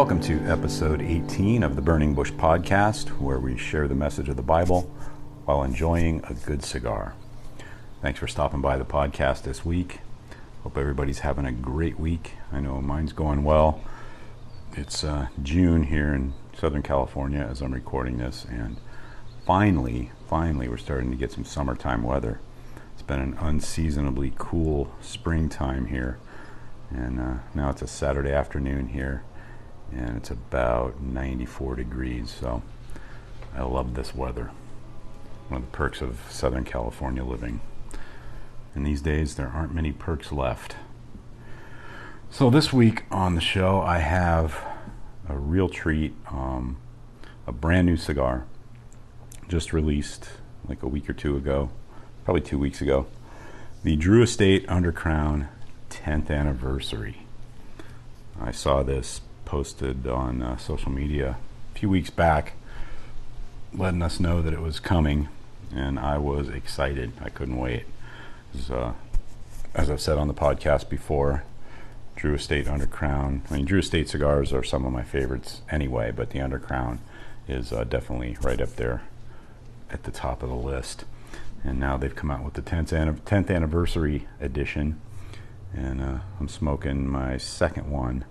Welcome to episode 18 of the Burning Bush podcast, where we share the message of the Bible while enjoying a good cigar. Thanks for stopping by the podcast this week. Hope everybody's having a great week. I know mine's going well. It's uh, June here in Southern California as I'm recording this, and finally, finally, we're starting to get some summertime weather. It's been an unseasonably cool springtime here, and uh, now it's a Saturday afternoon here and it's about 94 degrees. So I love this weather. One of the perks of Southern California living. And these days, there aren't many perks left. So this week on the show, I have a real treat um, a brand new cigar, just released like a week or two ago, probably two weeks ago. The Drew Estate Undercrown 10th anniversary. I saw this posted on uh, social media a few weeks back, letting us know that it was coming, and I was excited. I couldn't wait. Uh, as I've said on the podcast before, Drew Estate Undercrown. I mean, Drew Estate cigars are some of my favorites anyway, but the Undercrown is uh, definitely right up there at the top of the list. And now they've come out with the 10th, an- 10th anniversary edition, and uh, I'm smoking my second one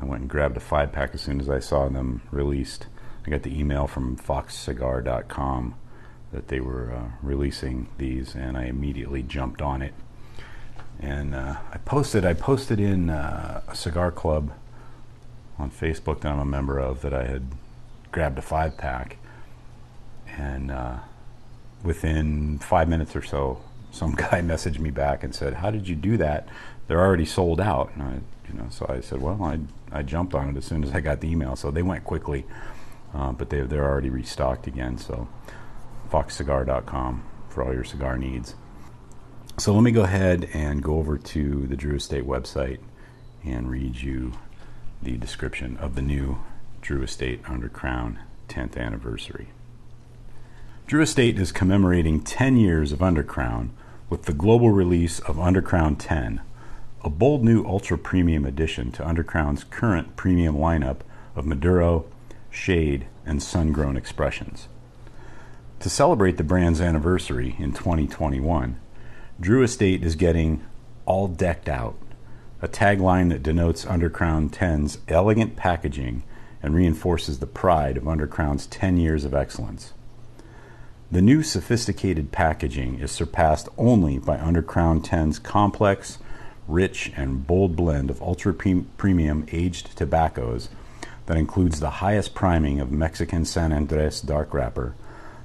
I went and grabbed a five pack as soon as I saw them released. I got the email from foxcigar.com that they were uh, releasing these, and I immediately jumped on it. And uh, I posted, I posted in uh, a cigar club on Facebook that I'm a member of that I had grabbed a five pack, and uh, within five minutes or so, some guy messaged me back and said, "How did you do that? They're already sold out." And I you know, so I said, well, I, I jumped on it as soon as I got the email. So they went quickly, uh, but they, they're already restocked again. So foxcigar.com for all your cigar needs. So let me go ahead and go over to the Drew Estate website and read you the description of the new Drew Estate Undercrown 10th anniversary. Drew Estate is commemorating 10 years of Undercrown with the global release of Undercrown 10 a bold new ultra premium addition to Undercrown's current premium lineup of Maduro, Shade, and sun grown expressions. To celebrate the brand's anniversary in 2021, Drew Estate is getting all decked out, a tagline that denotes Undercrown 10's elegant packaging and reinforces the pride of Undercrown's 10 years of excellence. The new sophisticated packaging is surpassed only by Undercrown 10's complex, rich, and bold blend of ultra premium aged tobaccos that includes the highest priming of Mexican San Andres dark wrapper,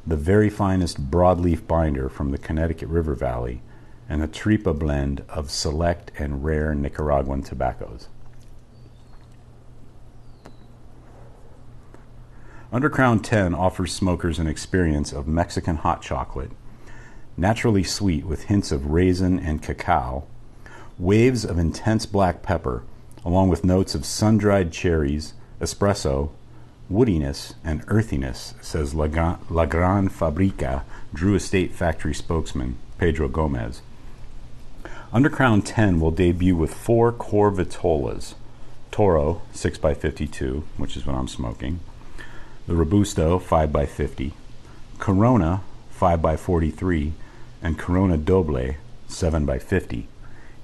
the very finest broadleaf binder from the Connecticut River Valley, and a tripa blend of select and rare Nicaraguan tobaccos. Undercrown 10 offers smokers an experience of Mexican hot chocolate, naturally sweet with hints of raisin and cacao, waves of intense black pepper, along with notes of sun dried cherries, espresso, woodiness, and earthiness, says La, Gran Fabrica Drew Estate factory spokesman Pedro Gomez. Undercrown 10 will debut with four core vitolas Toro 6x52, which is what I'm smoking, the Robusto 5x50, Corona 5x43, and Corona Doble 7x50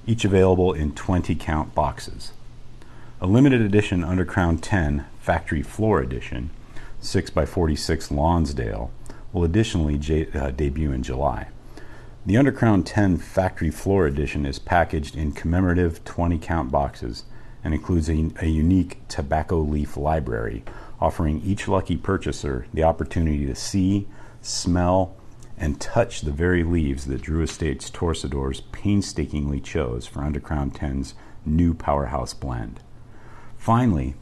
each available in 20 count boxes. A limited edition Undercrown 10 Factory Floor Edition, 6x46 Lonsdale, will additionally uh, debut in July. The Undercrown 10 Factory Floor Edition is packaged in commemorative 20 count boxes and includes a, a unique tobacco leaf library, offering each lucky purchaser the opportunity to see, smell, and touch the very leaves that Drew Estate's torcedores painstakingly chose for Undercrown 10's new powerhouse blend. Finally,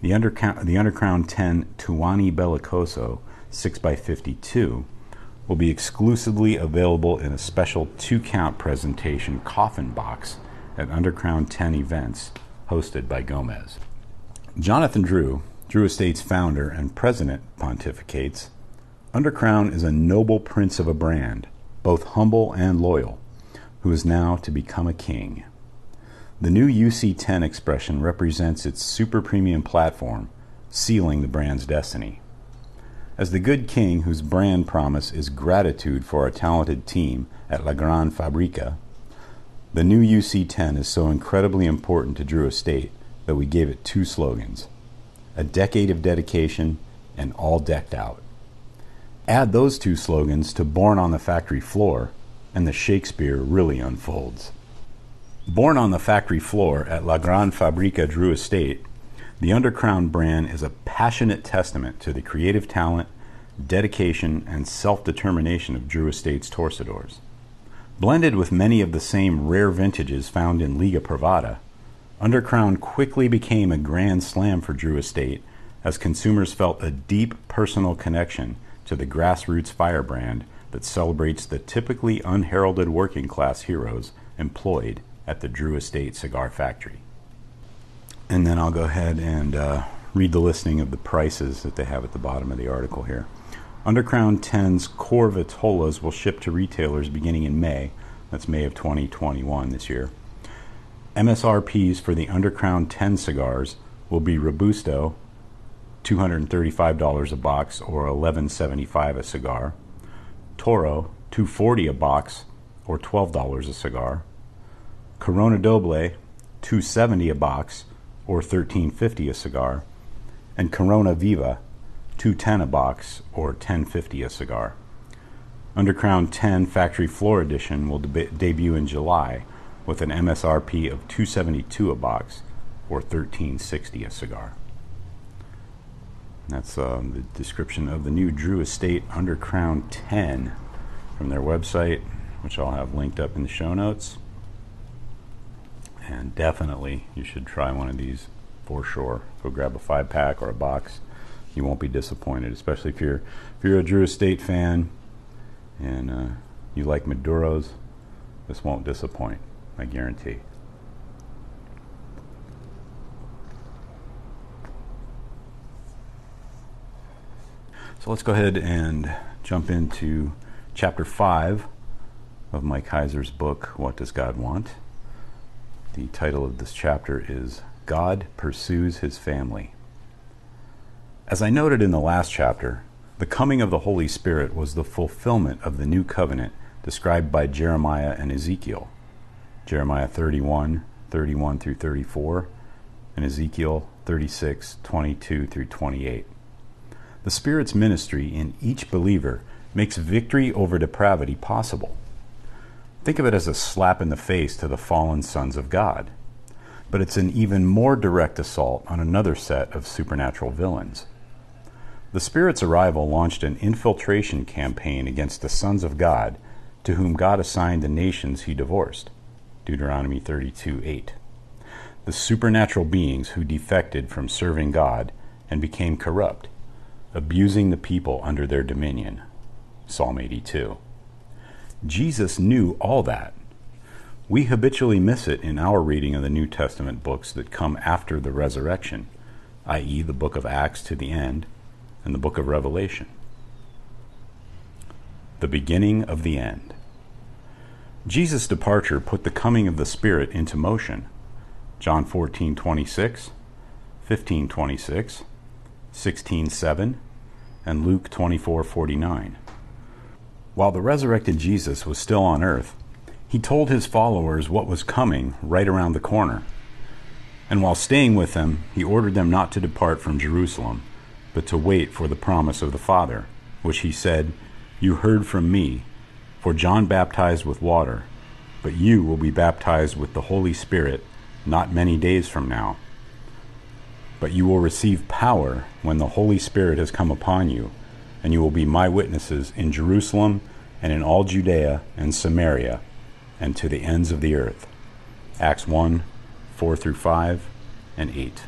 the, Undercrown, the Undercrown 10 Tuani Belicoso 6x52 will be exclusively available in a special two count presentation coffin box at Undercrown 10 events hosted by Gomez. Jonathan Drew, Drew Estate's founder and president, pontificates Undercrown is a noble prince of a brand, both humble and loyal, who is now to become a king. The new UC10 expression represents its super premium platform, sealing the brand's destiny. As the good king whose brand promise is gratitude for our talented team at La Grande Fabrica, the new UC10 is so incredibly important to Drew Estate that we gave it two slogans a decade of dedication and all decked out. Add those two slogans to Born on the Factory Floor, and the Shakespeare really unfolds. Born on the factory floor at La Grande Fabrica Drew Estate, the Undercrown brand is a passionate testament to the creative talent, dedication, and self determination of Drew Estate's torcedores. Blended with many of the same rare vintages found in Liga Privada, Undercrown quickly became a grand slam for Drew Estate as consumers felt a deep personal connection to the grassroots firebrand that celebrates the typically unheralded working class heroes employed at the Drew Estate Cigar Factory. And then I'll go ahead and uh, read the listing of the prices that they have at the bottom of the article here. Undercrown 10's core Vitolas will ship to retailers beginning in May. That's May of 2021 this year. MSRPs for the Undercrown 10 cigars will be Robusto, $235 a box or $11.75 a cigar. Toro, 240 a box or $12 a cigar. Corona Doble, 270 a box or 13.50 a cigar, and Corona Viva, 210 a box or 10.50 a cigar. Undercrown 10 Factory Floor Edition will deb- debut in July with an MSRP of 272 a box or 13.60 a cigar. That's uh, the description of the new Drew Estate Undercrown 10 from their website, which I'll have linked up in the show notes. And definitely, you should try one of these for sure. Go grab a five pack or a box. You won't be disappointed, especially if you're if you're a Drew Estate fan and uh, you like Maduros. This won't disappoint, I guarantee. So let's go ahead and jump into chapter 5 of Mike Heiser's book, What Does God Want? The title of this chapter is God Pursues His Family. As I noted in the last chapter, the coming of the Holy Spirit was the fulfillment of the new covenant described by Jeremiah and Ezekiel. Jeremiah 31, 31 through 34, and Ezekiel 36, 22 through 28. The Spirit's ministry in each believer makes victory over depravity possible. Think of it as a slap in the face to the fallen sons of God. But it's an even more direct assault on another set of supernatural villains. The Spirit's arrival launched an infiltration campaign against the sons of God to whom God assigned the nations he divorced. Deuteronomy 32 8. The supernatural beings who defected from serving God and became corrupt, abusing the people under their dominion. Psalm 82. Jesus knew all that. We habitually miss it in our reading of the New Testament books that come after the resurrection, i.e., the book of Acts to the end and the book of Revelation. The beginning of the end. Jesus' departure put the coming of the Spirit into motion. John 14, 26, 15, 26, 16, 7, and Luke 24, 49. While the resurrected Jesus was still on earth, he told his followers what was coming right around the corner. And while staying with them, he ordered them not to depart from Jerusalem, but to wait for the promise of the Father, which he said, You heard from me, for John baptized with water, but you will be baptized with the Holy Spirit not many days from now. But you will receive power when the Holy Spirit has come upon you and you will be my witnesses in Jerusalem and in all Judea and Samaria and to the ends of the earth. Acts 1 4 through 5 and 8.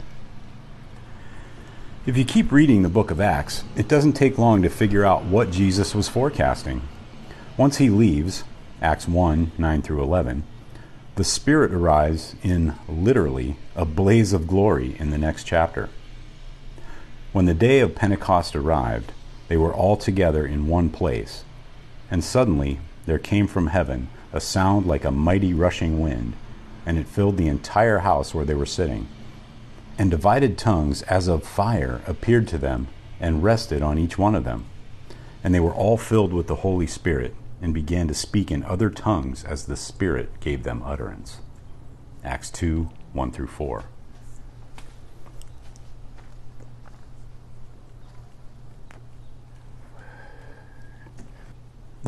If you keep reading the book of Acts, it doesn't take long to figure out what Jesus was forecasting. Once he leaves, Acts 1 9 through 11, the Spirit arrives in literally a blaze of glory in the next chapter. When the day of Pentecost arrived, they were all together in one place, and suddenly there came from heaven a sound like a mighty rushing wind, and it filled the entire house where they were sitting and divided tongues as of fire appeared to them and rested on each one of them. And they were all filled with the Holy Spirit and began to speak in other tongues as the Spirit gave them utterance. Acts 2 1 through 4.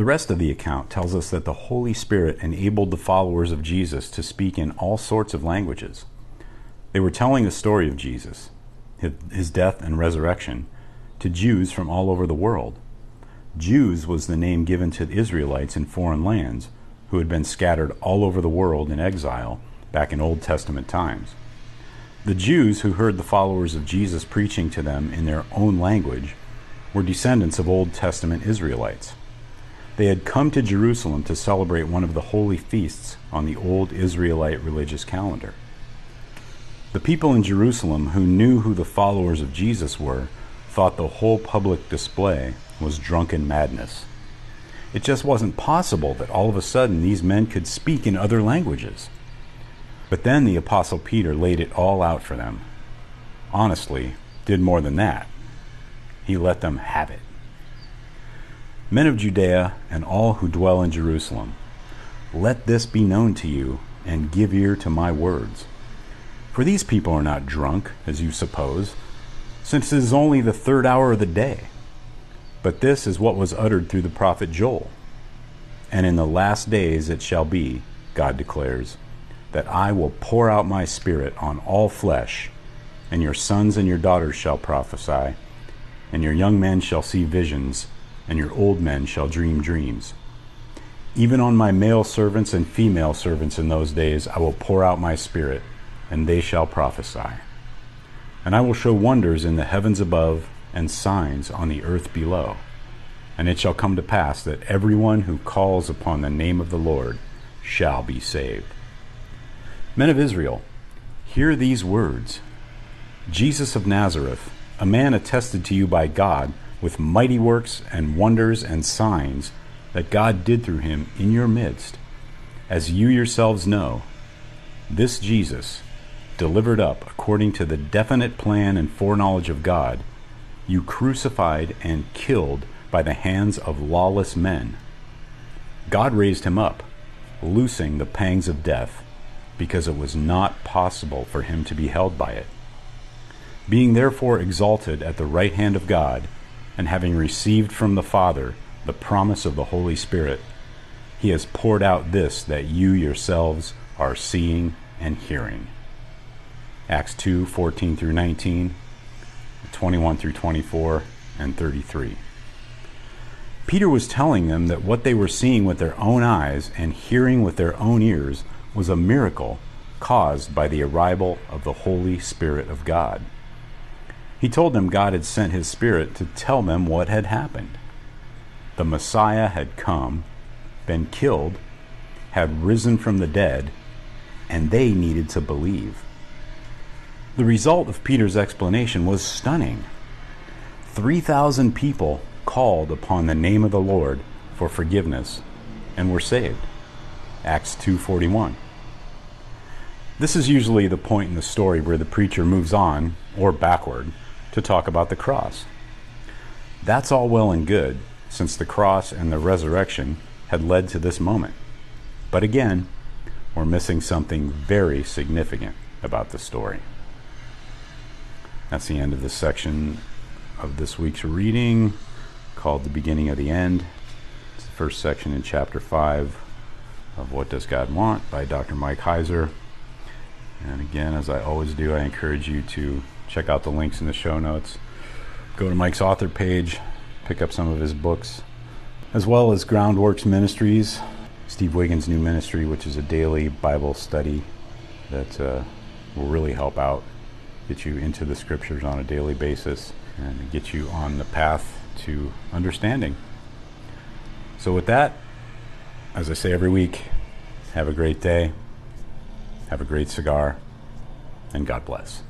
The rest of the account tells us that the Holy Spirit enabled the followers of Jesus to speak in all sorts of languages. They were telling the story of Jesus, his death and resurrection, to Jews from all over the world. Jews was the name given to the Israelites in foreign lands who had been scattered all over the world in exile back in Old Testament times. The Jews who heard the followers of Jesus preaching to them in their own language were descendants of Old Testament Israelites. They had come to Jerusalem to celebrate one of the holy feasts on the old Israelite religious calendar. The people in Jerusalem who knew who the followers of Jesus were thought the whole public display was drunken madness. It just wasn't possible that all of a sudden these men could speak in other languages. But then the Apostle Peter laid it all out for them. Honestly, did more than that. He let them have it. Men of Judea and all who dwell in Jerusalem, let this be known to you and give ear to my words. For these people are not drunk, as you suppose, since it is only the third hour of the day. But this is what was uttered through the prophet Joel. And in the last days it shall be, God declares, that I will pour out my spirit on all flesh, and your sons and your daughters shall prophesy, and your young men shall see visions, and your old men shall dream dreams. Even on my male servants and female servants in those days I will pour out my spirit and they shall prophesy. And I will show wonders in the heavens above and signs on the earth below. And it shall come to pass that everyone who calls upon the name of the Lord shall be saved. Men of Israel, hear these words Jesus of Nazareth, a man attested to you by God with mighty works and wonders and signs that God did through him in your midst, as you yourselves know, this Jesus delivered up according to the definite plan and foreknowledge of God, you crucified and killed by the hands of lawless men. God raised him up, loosing the pangs of death, because it was not possible for him to be held by it. Being therefore exalted at the right hand of God, and having received from the Father the promise of the Holy Spirit, he has poured out this that you yourselves are seeing and hearing. Acts 2 14 through 19, 21 through 24, and 33. Peter was telling them that what they were seeing with their own eyes and hearing with their own ears was a miracle caused by the arrival of the Holy Spirit of God. He told them God had sent his Spirit to tell them what had happened. The Messiah had come, been killed, had risen from the dead, and they needed to believe. The result of Peter's explanation was stunning. 3,000 people called upon the name of the Lord for forgiveness and were saved. Acts 2:41. This is usually the point in the story where the preacher moves on or backward to talk about the cross. That's all well and good since the cross and the resurrection had led to this moment. But again, we're missing something very significant about the story. That's the end of this section of this week's reading called The Beginning of the End. It's the first section in chapter 5 of What Does God Want by Dr. Mike Heiser. And again, as I always do, I encourage you to check out the links in the show notes. Go to Mike's author page, pick up some of his books, as well as Groundworks Ministries, Steve Wiggins' new ministry, which is a daily Bible study that uh, will really help out, get you into the scriptures on a daily basis, and get you on the path to understanding. So, with that, as I say every week, have a great day, have a great cigar, and God bless.